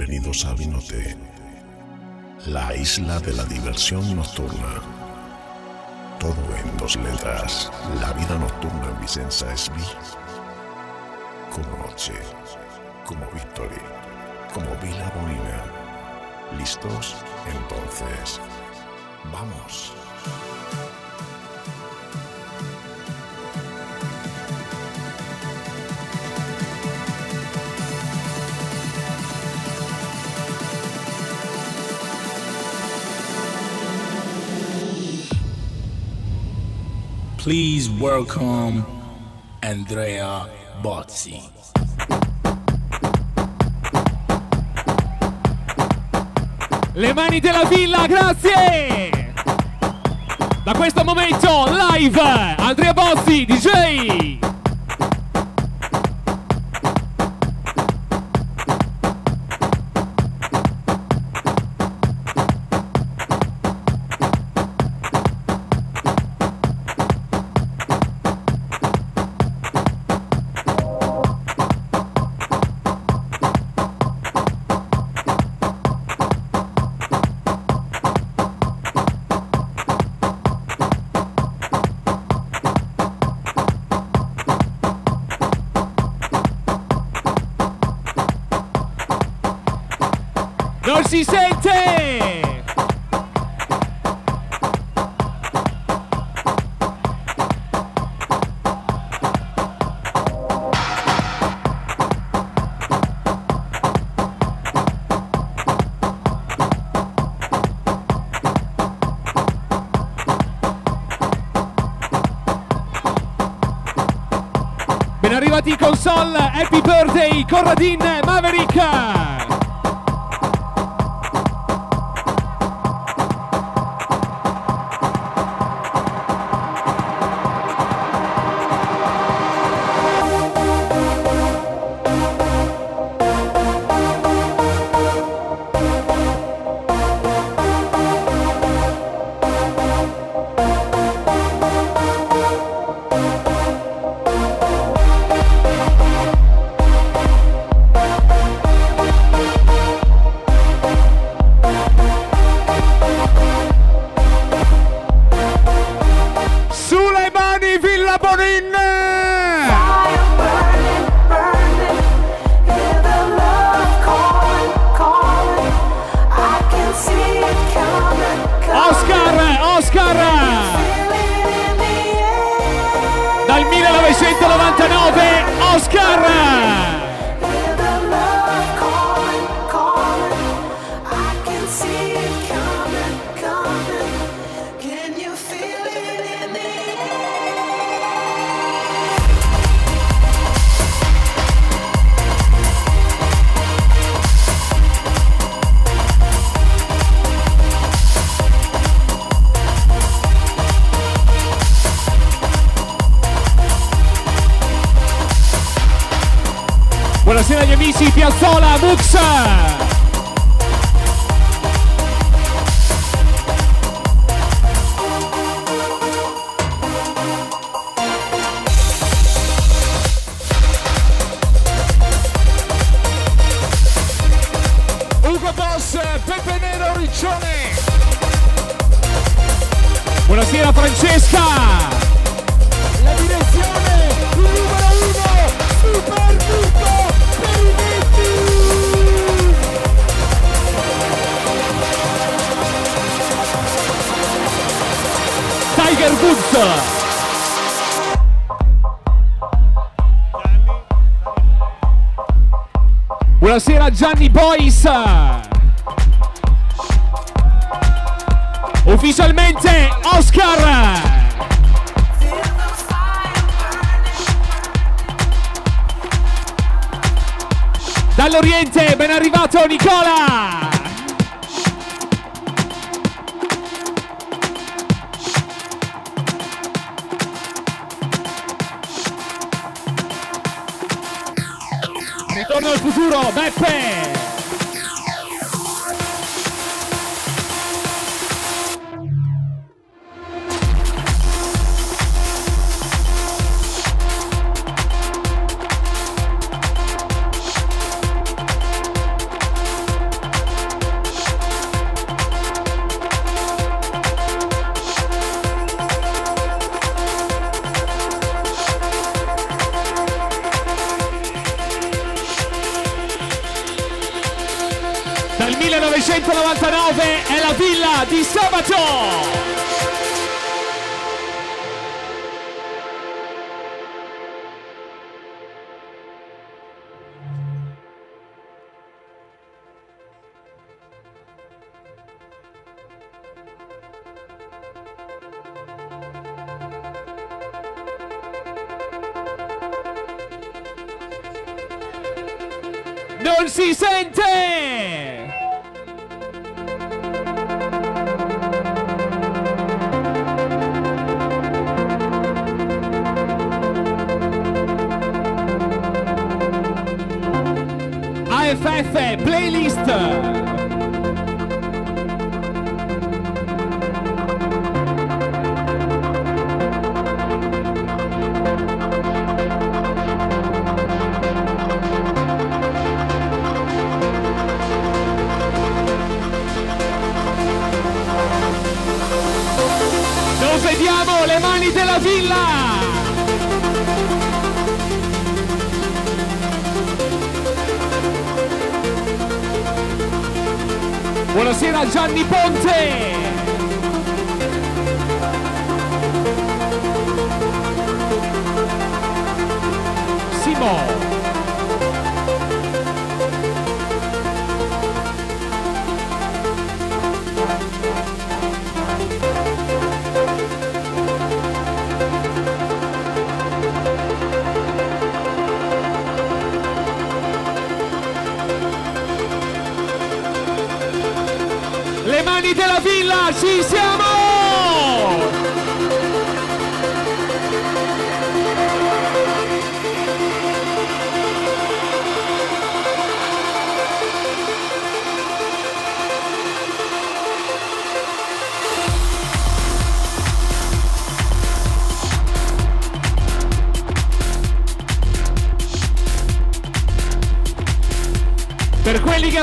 Bienvenidos a Vinote, la isla de la diversión nocturna. Todo en dos letras. La vida nocturna en Vicenza es vi. Como noche, como victory, como Vila Bonina. ¿Listos? Entonces, vamos. Please welcome Andrea Bozzi. Le mani della villa, grazie! Da questo momento live Andrea Bozzi, DJ! Happy birthday Corradin Maverick! Ritorno al futuro, Beppe! Battle.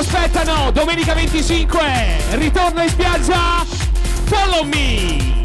aspettano. Domenica 25 ritorno in spiaggia. Follow me.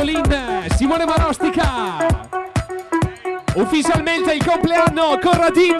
Caroline, Simone Marostica. Ufficialmente il compleanno, Corradin,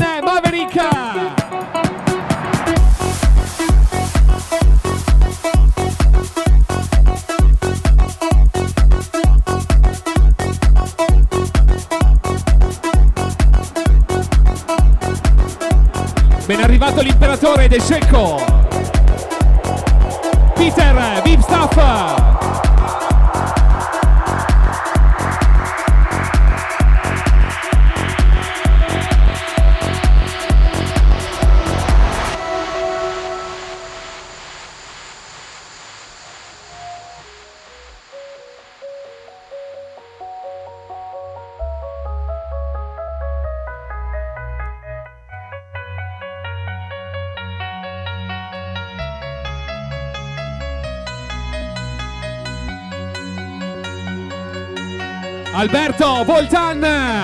Voltan.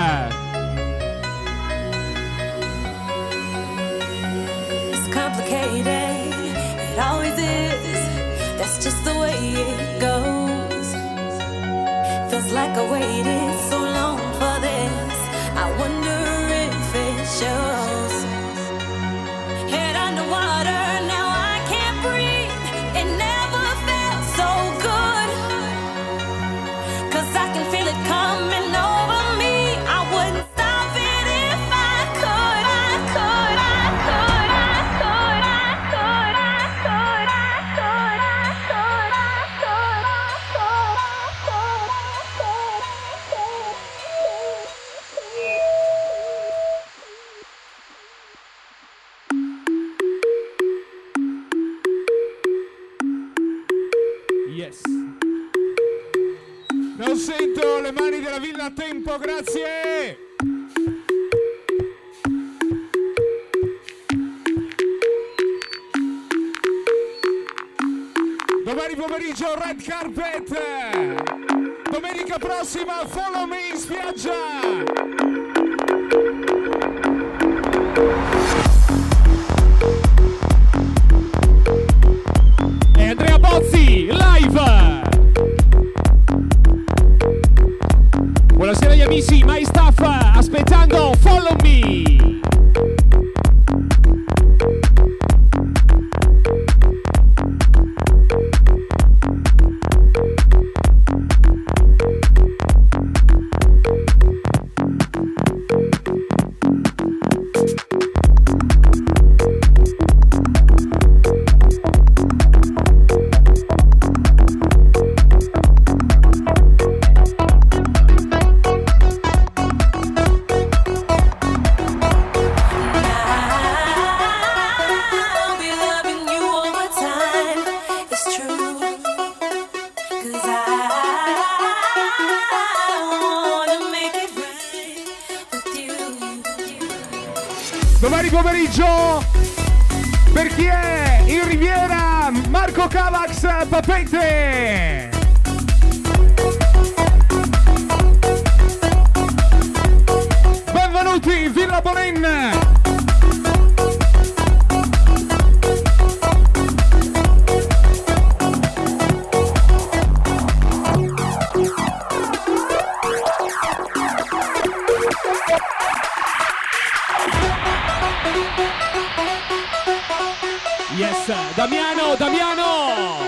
Damiano, Damiano!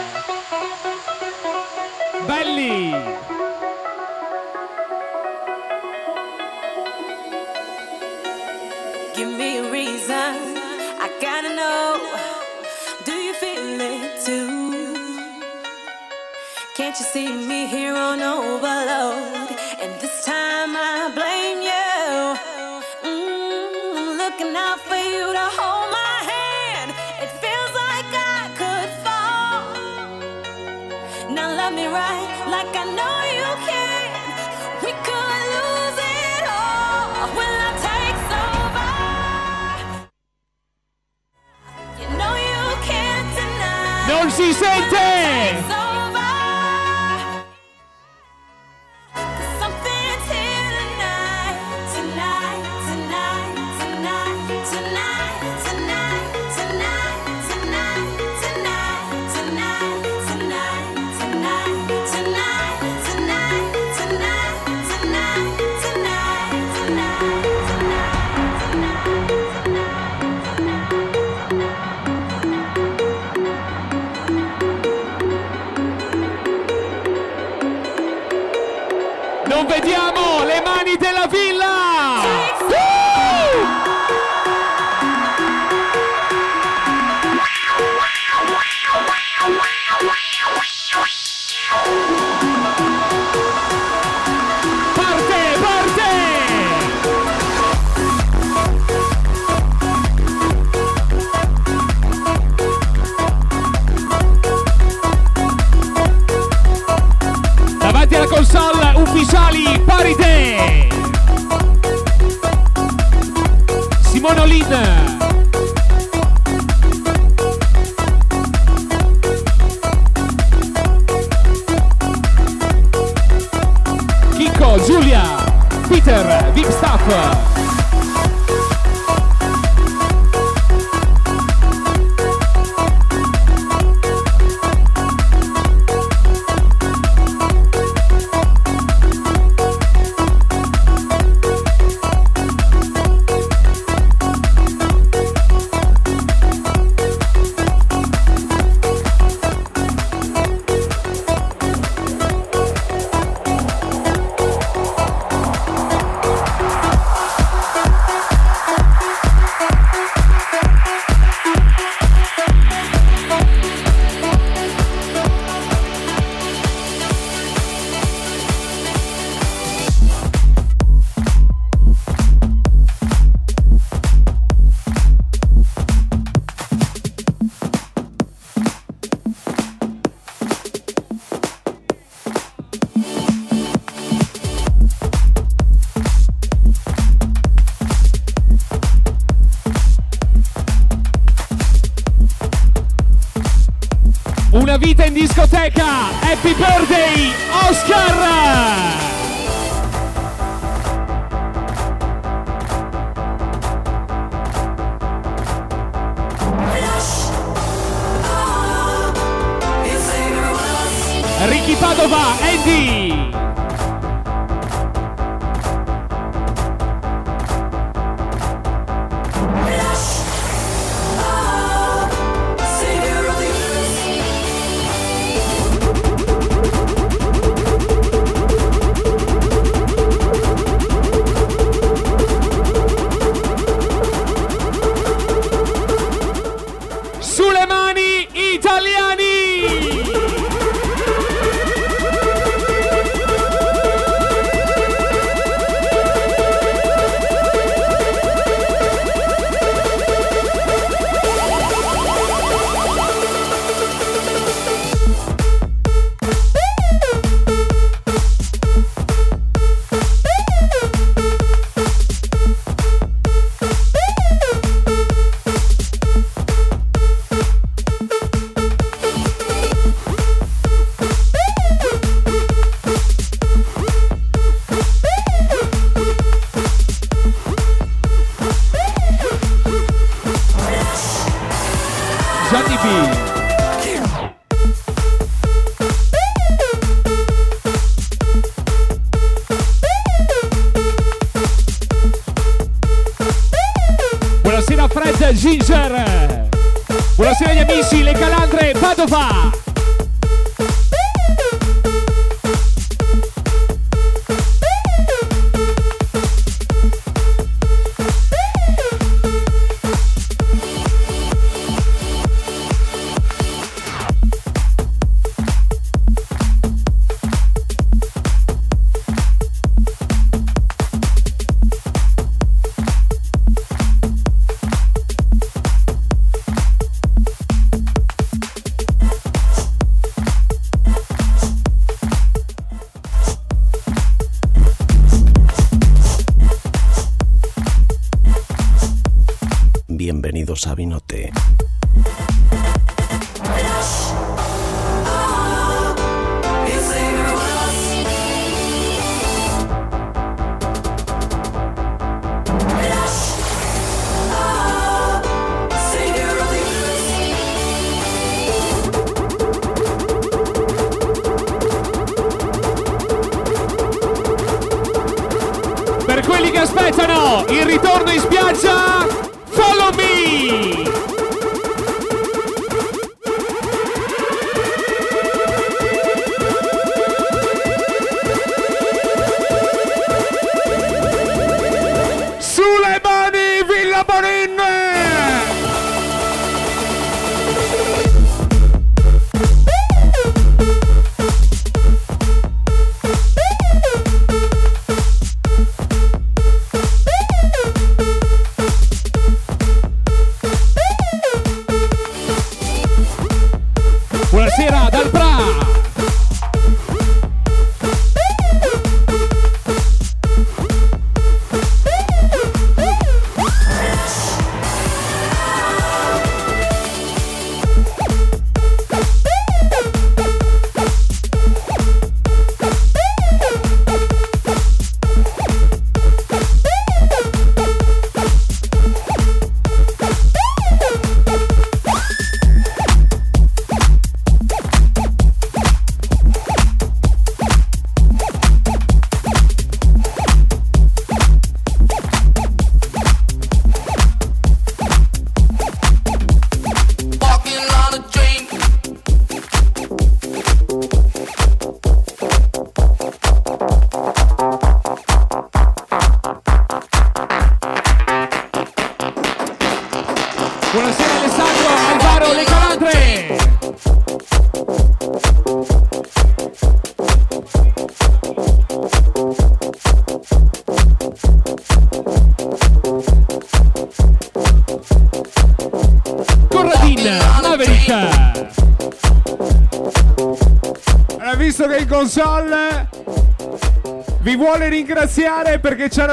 Belli! Give me a reason. I gotta know. Do you feel it too? Can't you see me here on overload? And this time I blame you. Mm, looking out for you to hold love me right, like I know you can. We could lose it all when love takes over. You know you can't deny. Non si sente! Fred Ginger. Buonasera agli amici, le calandre Padova.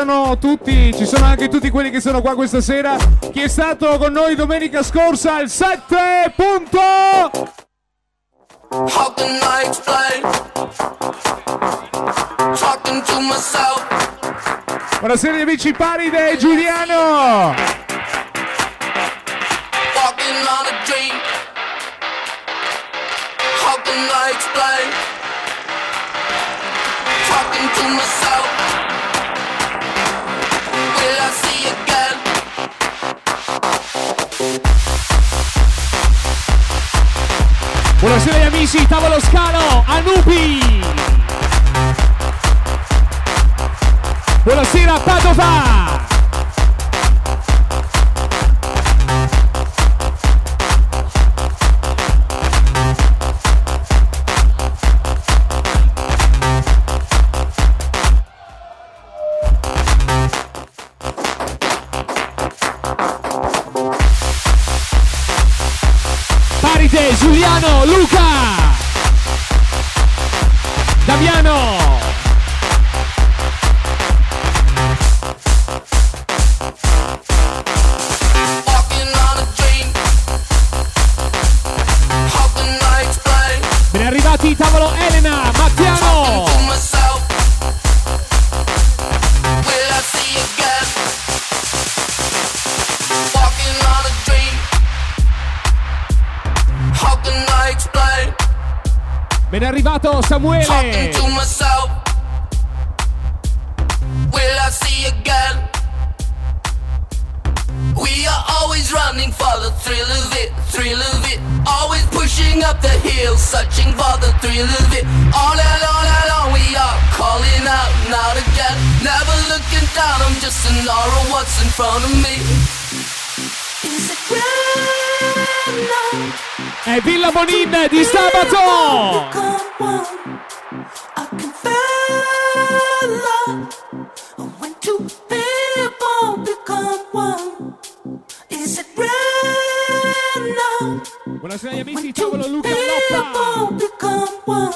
salutano tutti, ci sono anche tutti quelli che sono qua questa sera. Chi è stato con noi domenica scorsa al 7 punto? How I amici Paride e Giuliano! thrill of it, thrill of it. Always pushing up the hill, searching for the thrill of it. All and all and on we are calling out, not again. Never looking down, I'm just an aura, what's in front of me? Is it È Villa Bonin di sabato! Nuestros grandes amigos Luca one.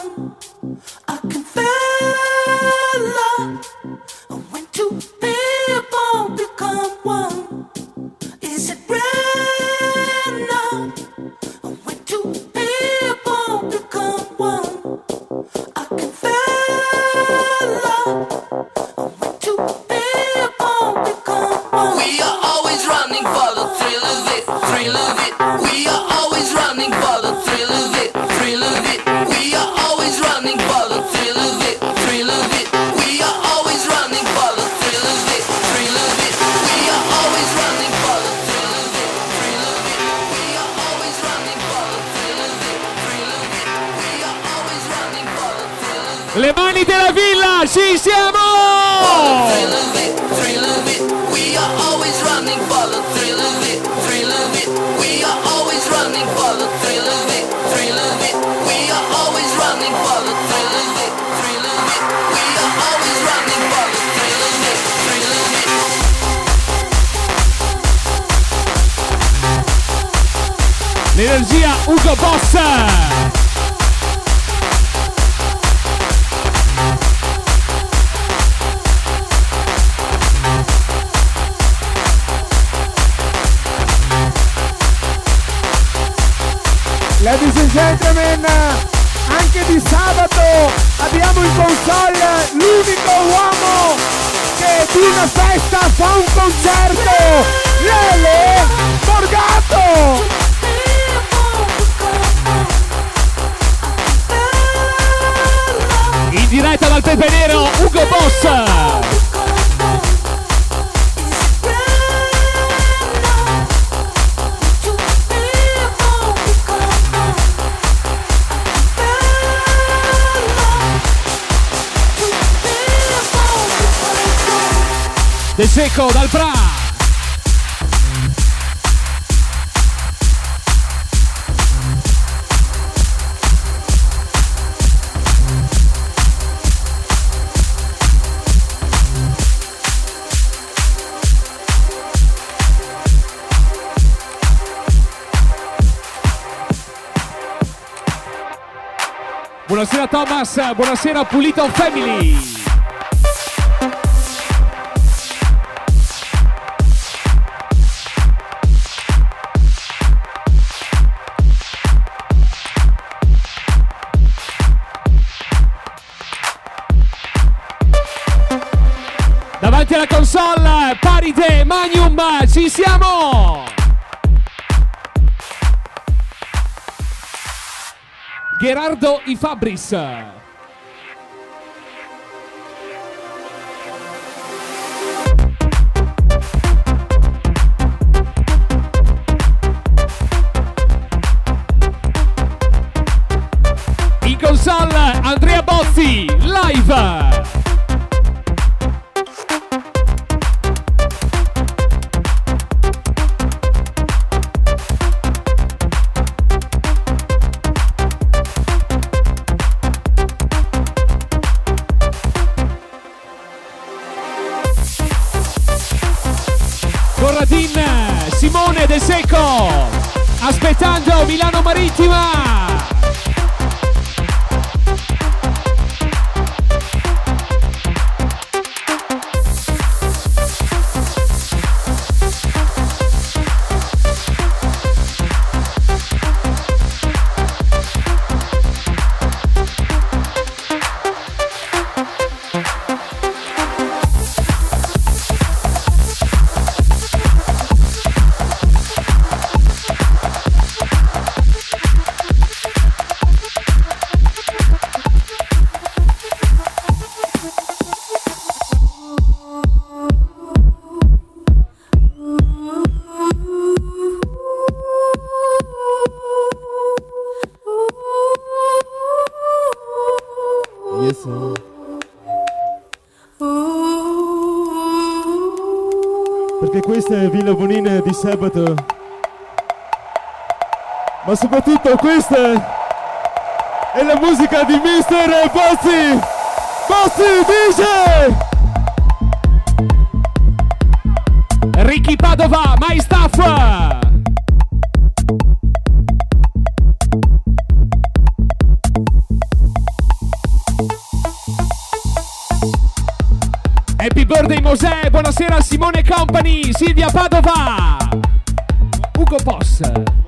Ecco, dal Pra. Buonasera Thomas, buonasera Pulito Family. Gerardo I Fabris. Andrea Bozzi, live! Milano Marítima. Bonina di sabato. Ma soprattutto questa è la musica di Mr. Bozzi! Bozzi DJ! Ricky Padova, My Staff. Mosè, buonasera Simone Company, Silvia Padova. Ugo Boss.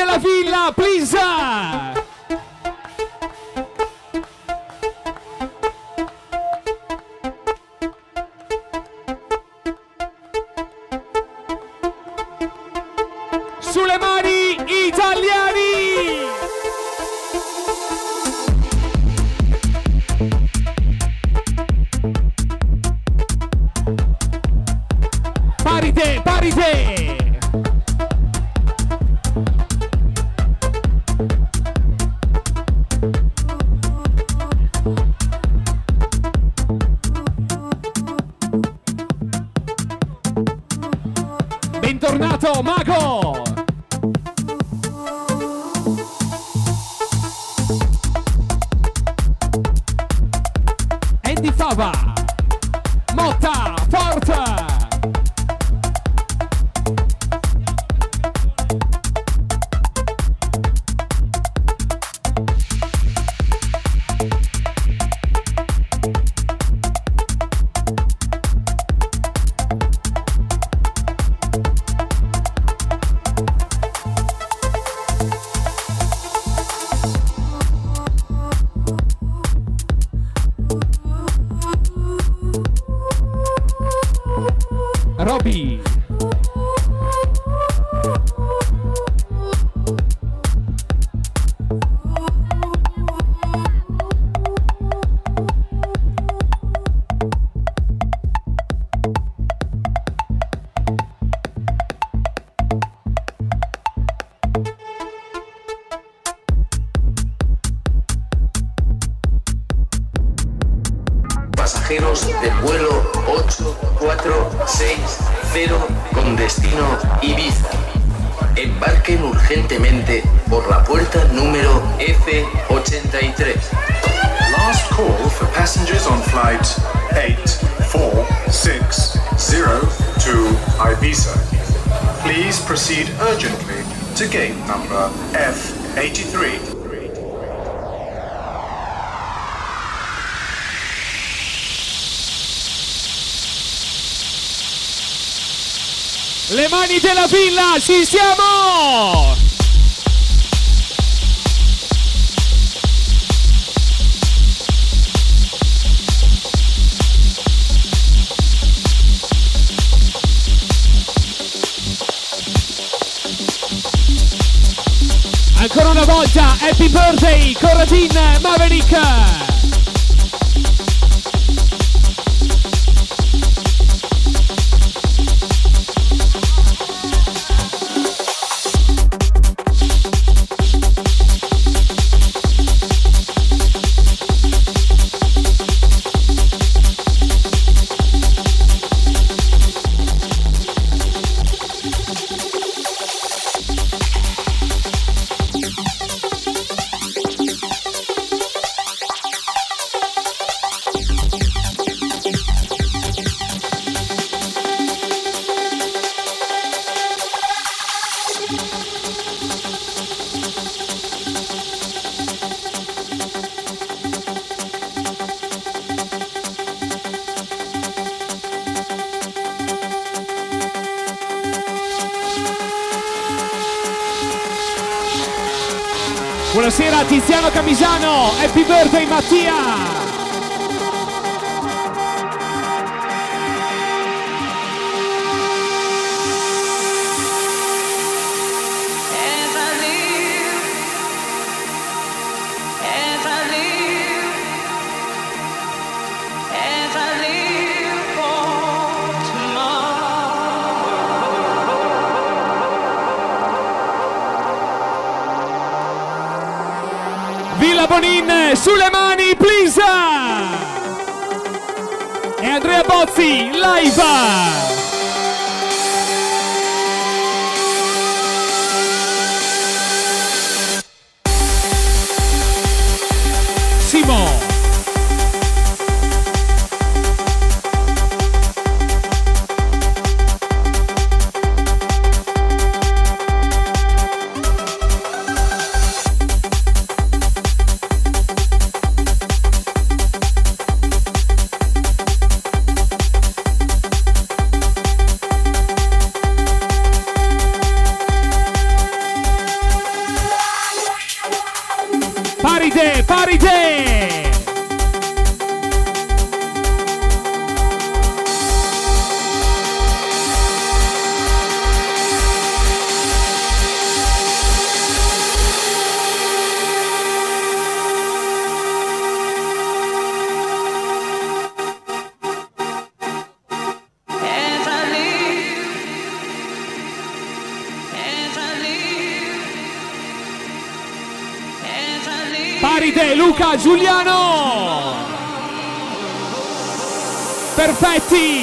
Della villa, please! Pasajeros del vuelo 8460 con destino Ibiza. Embarquen urgentemente por la puerta número F83. Last call for passengers on flight 8460 to Ibiza. Please proceed urgently to gate number F83. Le mani della villa, ci siamo! Ancora una volta, happy birthday, Corradin Maverick! Birthday E Andrea Bozzi, live! Perfetti!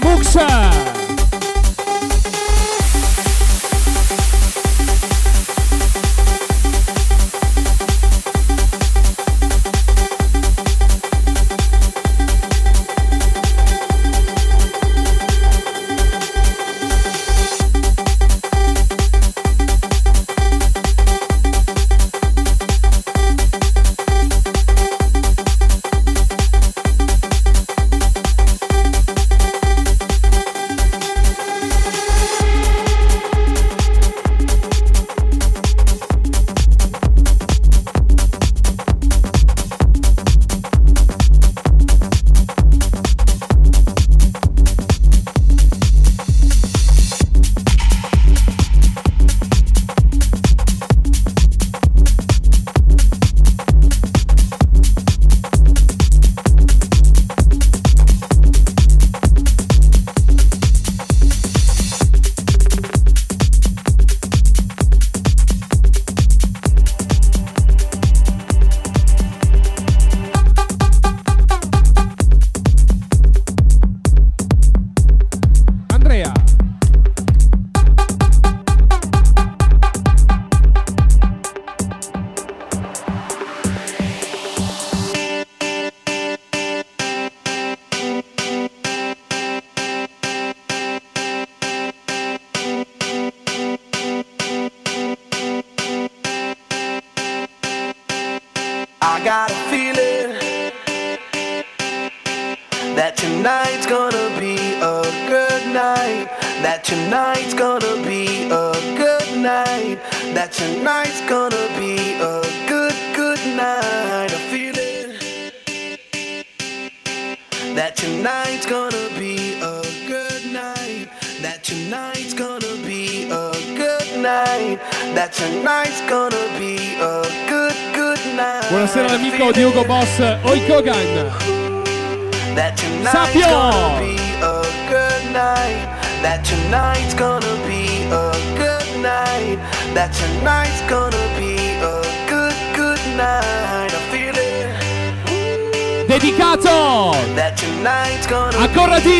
Buonasera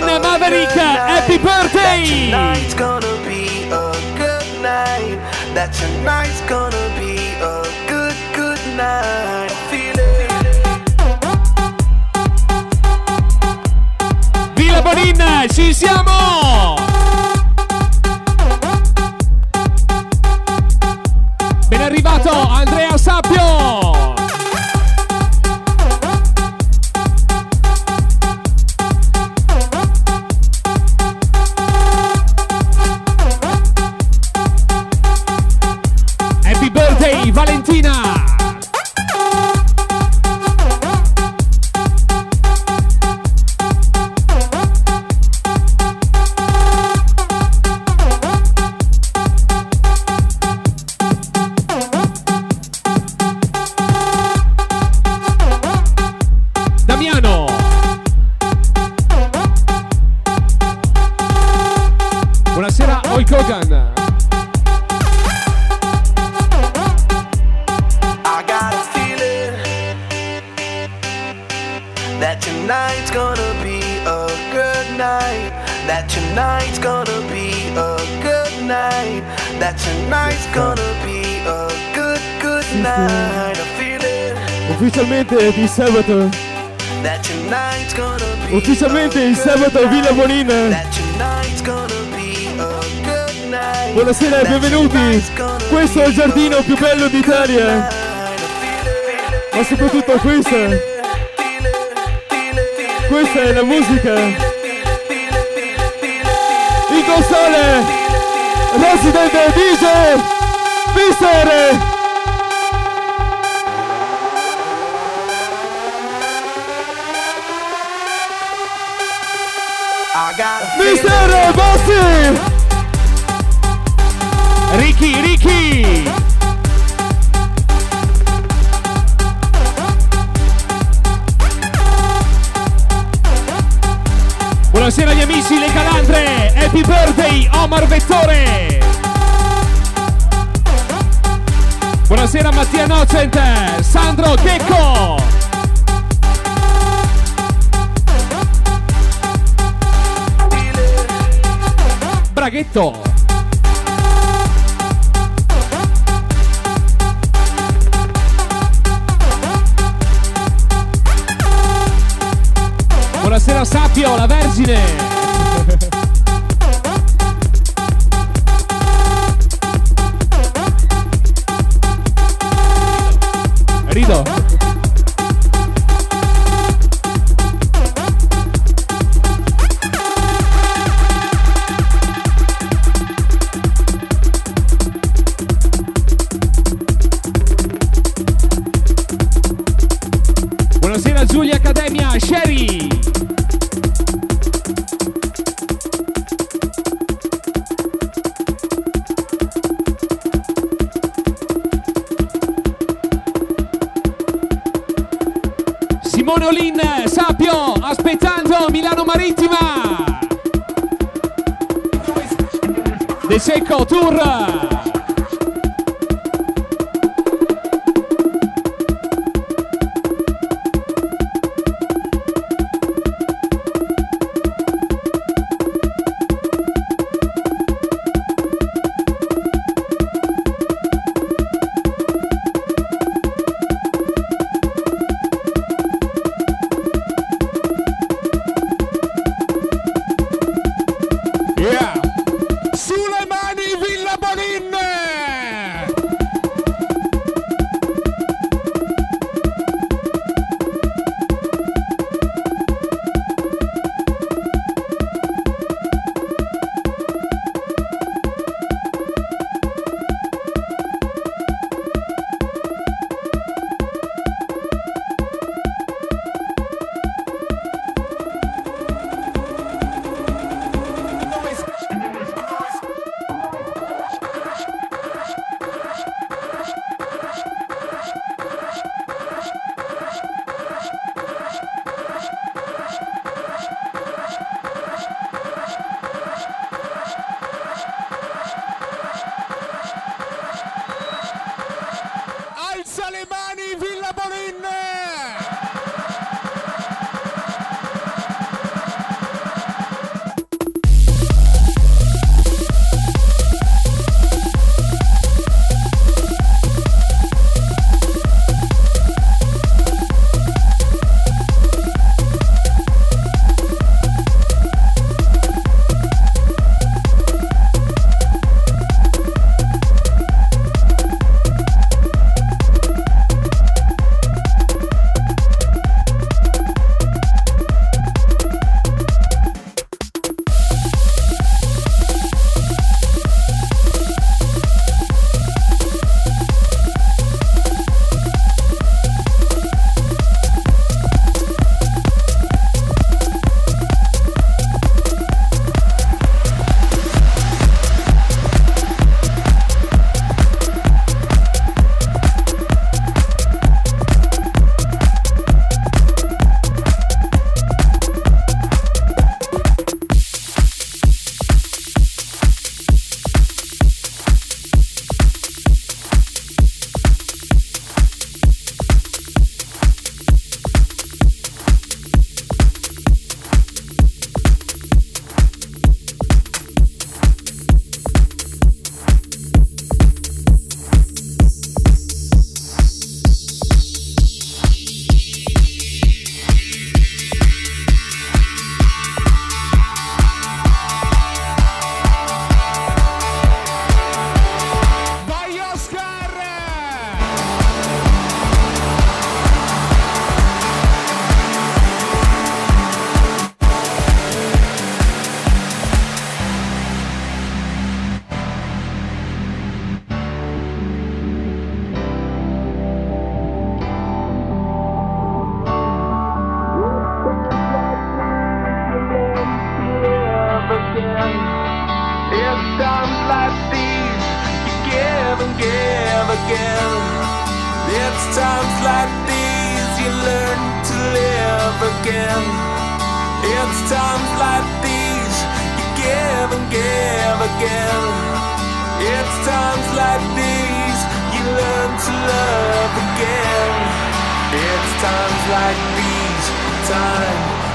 Martin Maverick, happy birthday! Tonight's gonna be a good night. That tonight's gonna be a good, good night. Feel ci siamo! Ben arrivato al benvenuti! Questo è il giardino più bello d'Italia! Ma soprattutto questa! Questa è la musica! Il console! Residente DJ! Mister! Mister Bossi! Happy birthday Omar Vettore! Buonasera Mattia Nocent, Sandro Checco! Braghetto! Buonasera Sapio, la Vergine! Nocturra.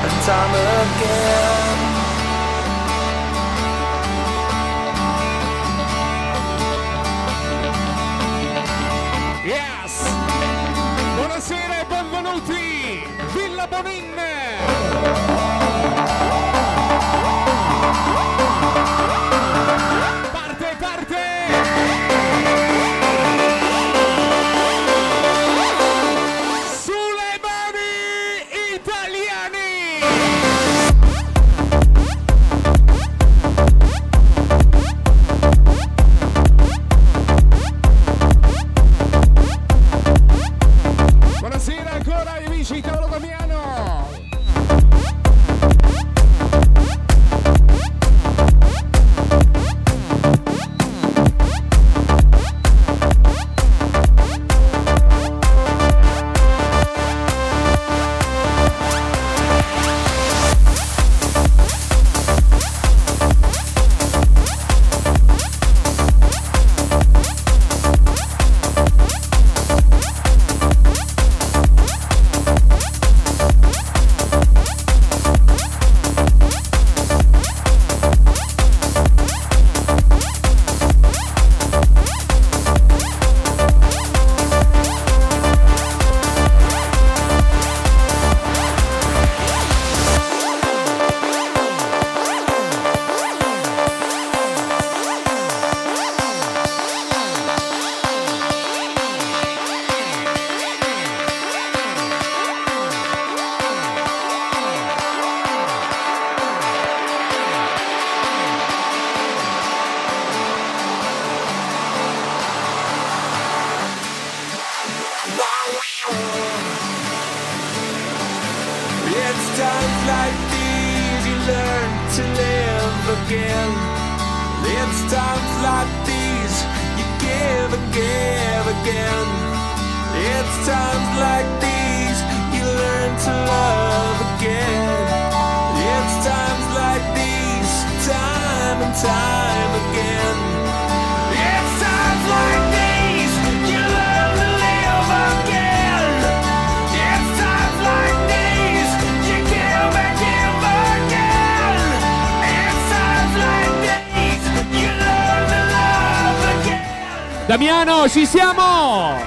and time again. Yes! Buonasera e benvenuti! Villa Bonin! Damiano, ci siamo!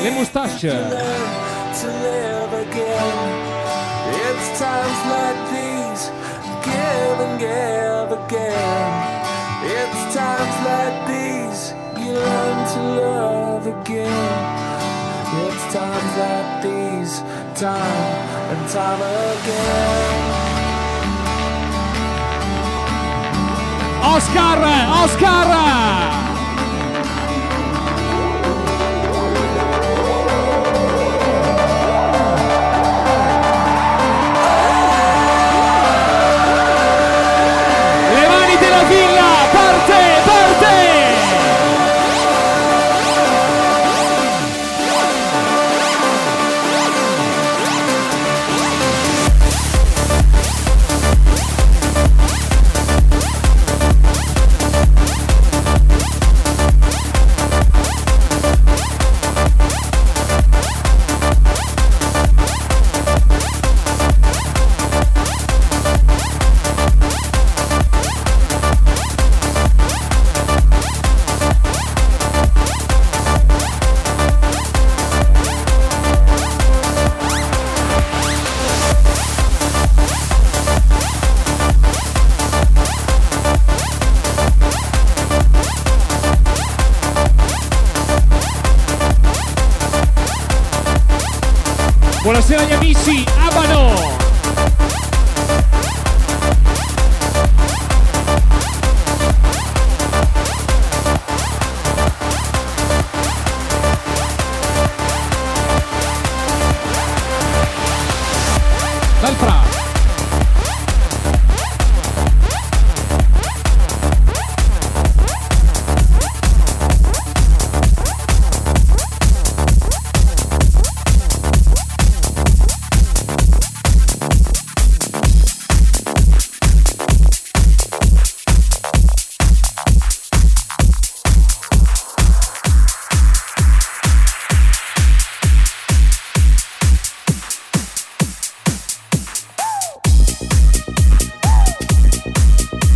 Le moustache. It's times like these Give and give again It's times like these You learn to love again It's times like these Time and time again Oscar, Oscar!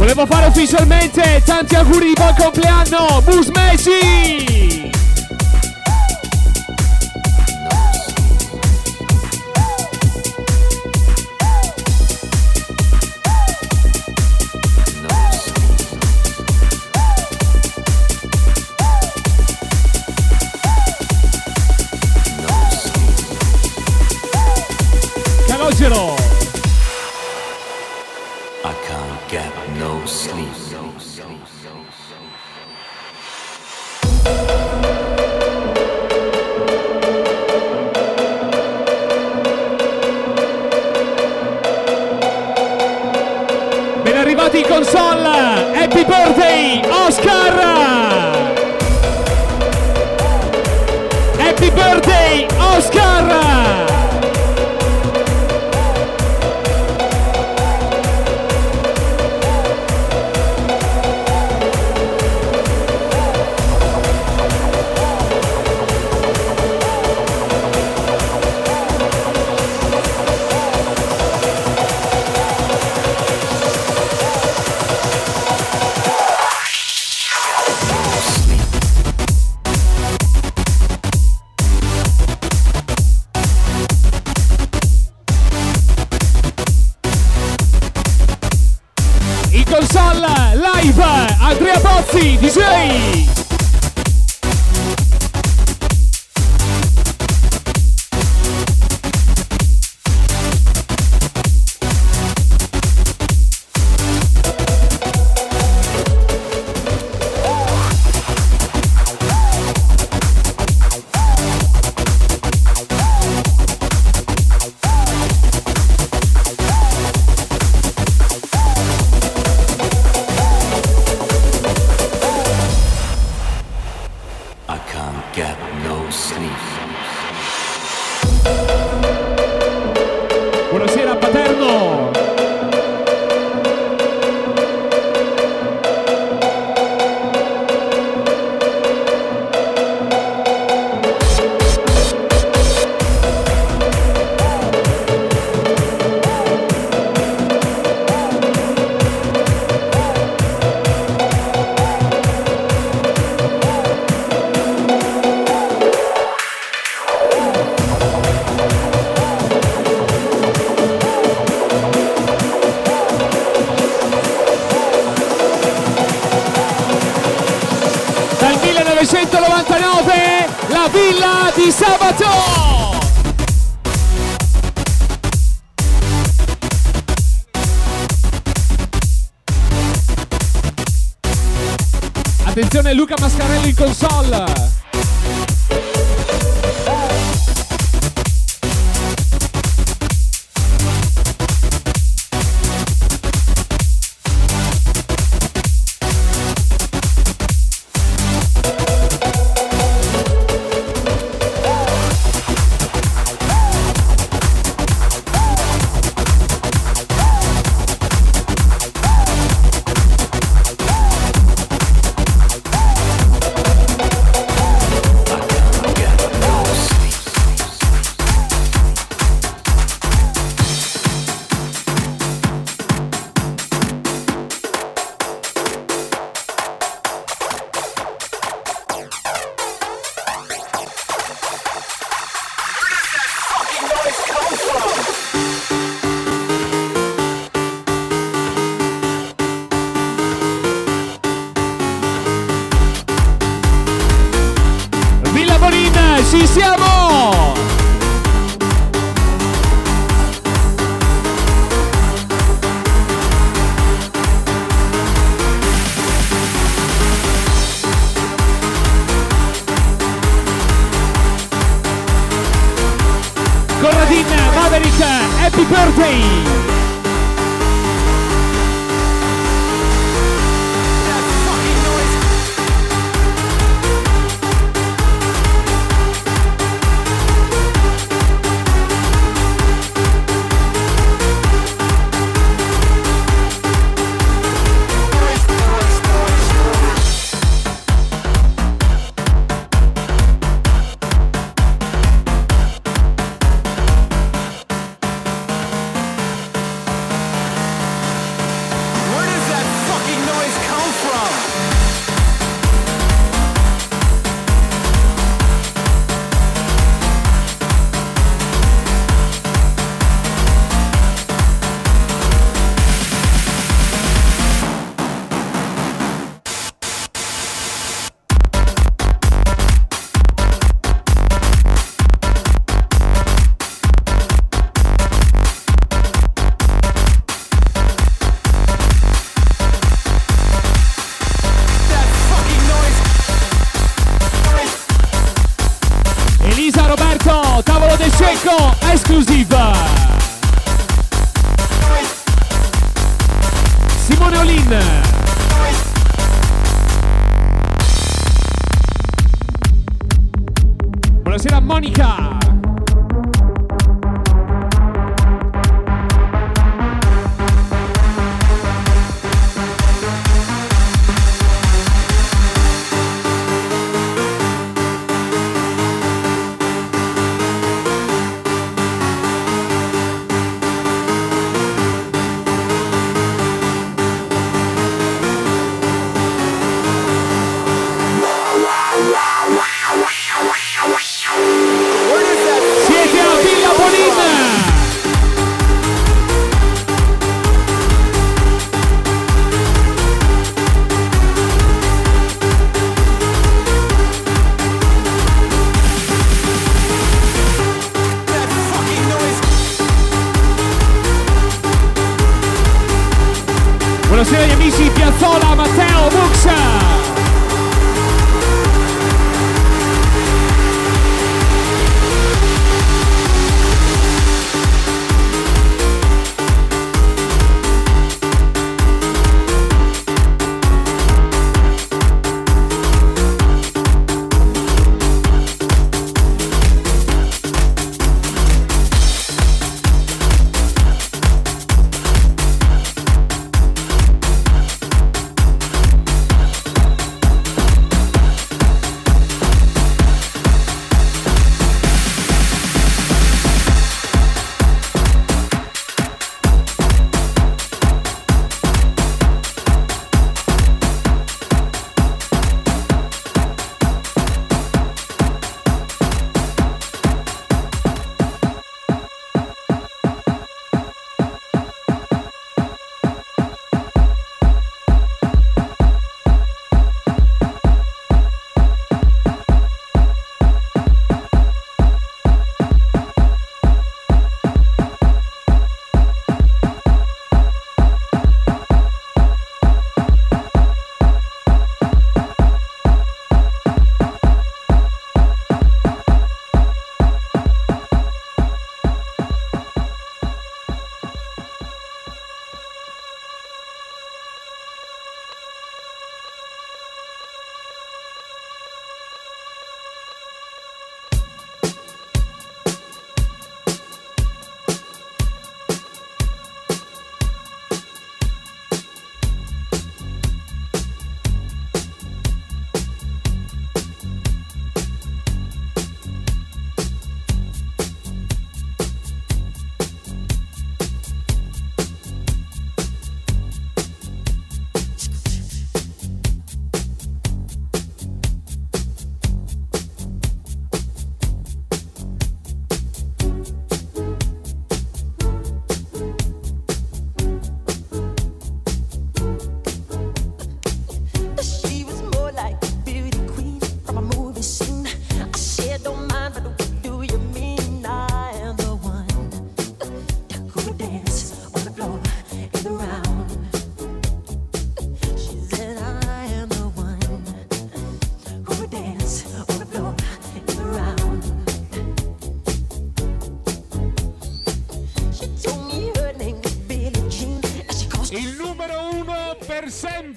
Volevo fare ufficialmente tanti auguri di buon compleanno, Bus Messi! y send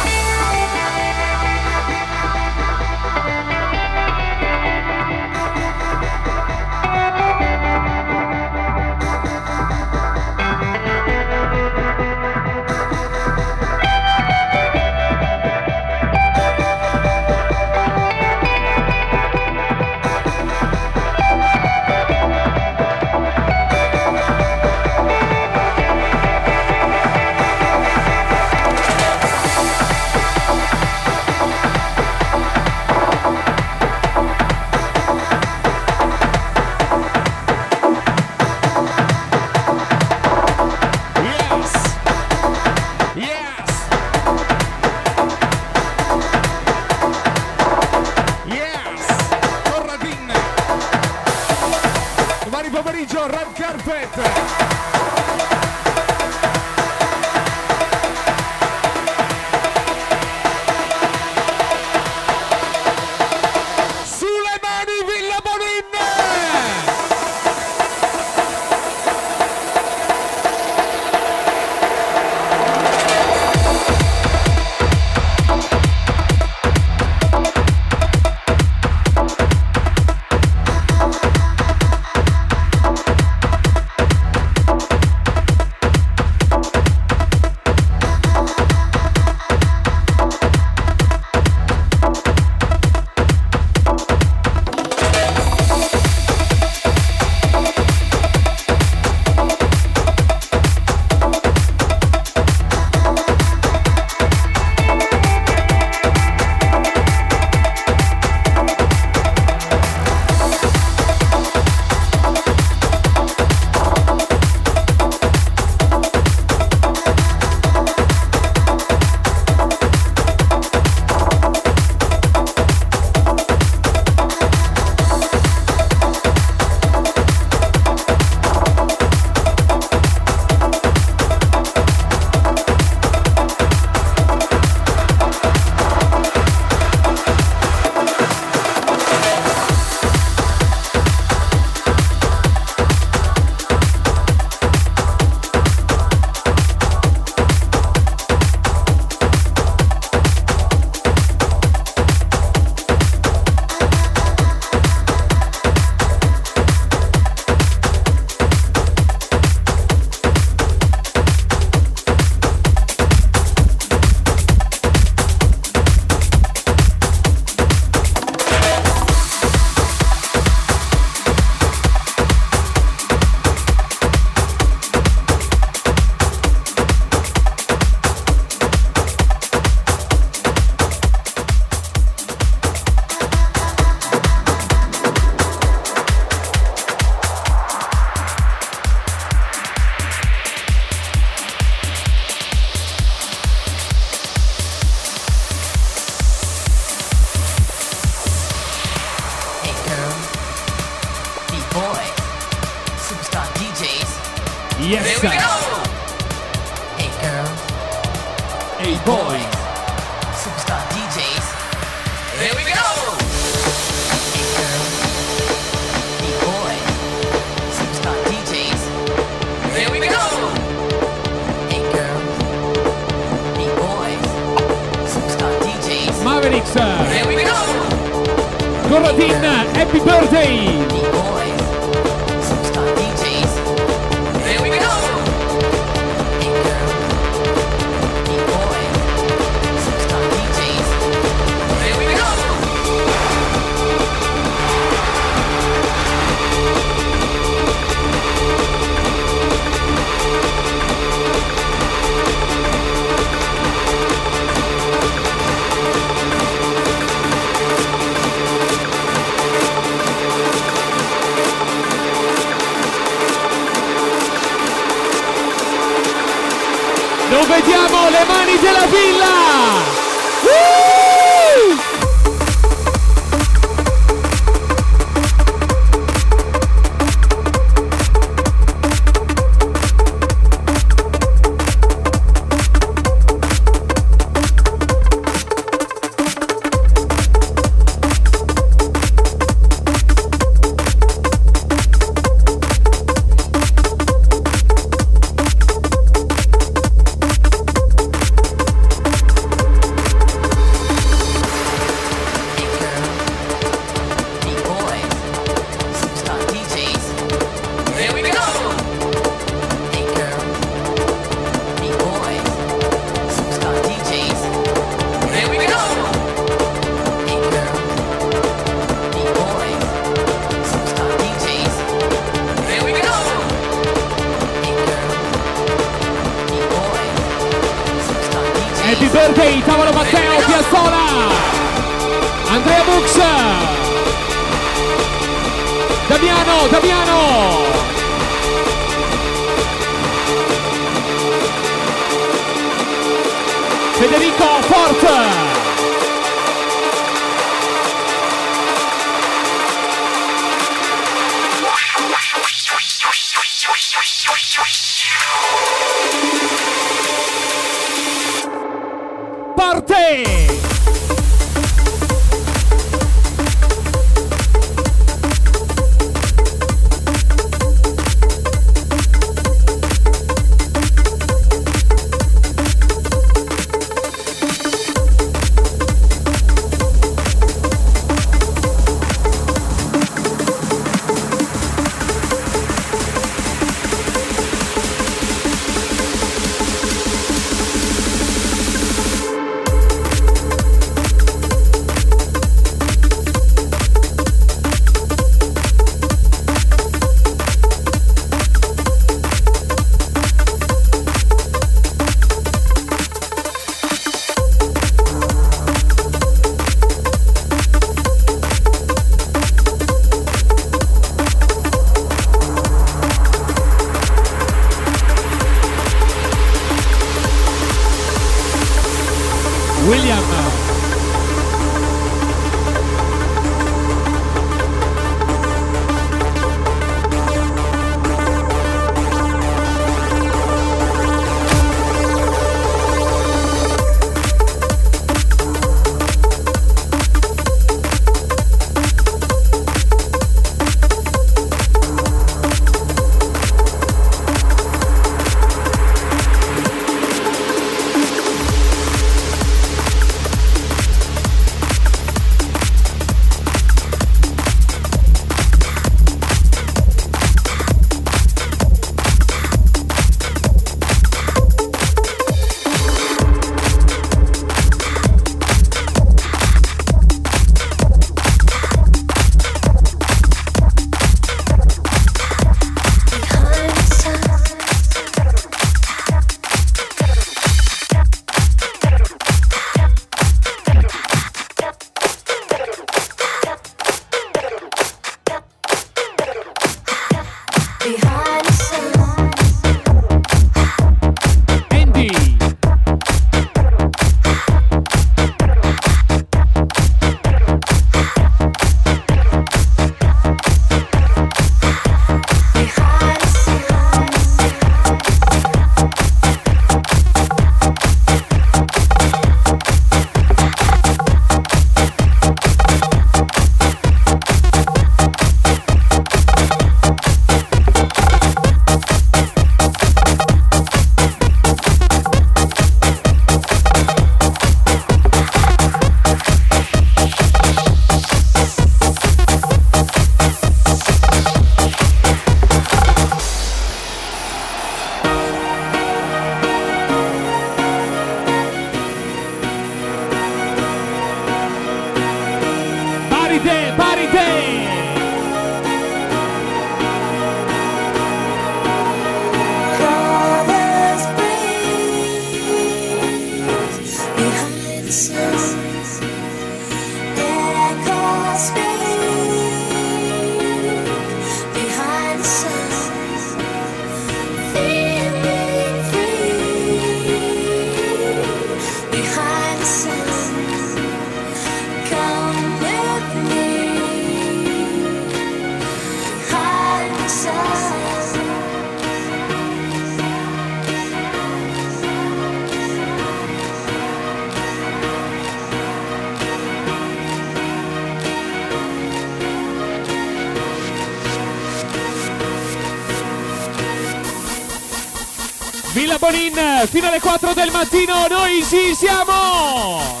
fino alle 4 del mattino, noi ci siamo!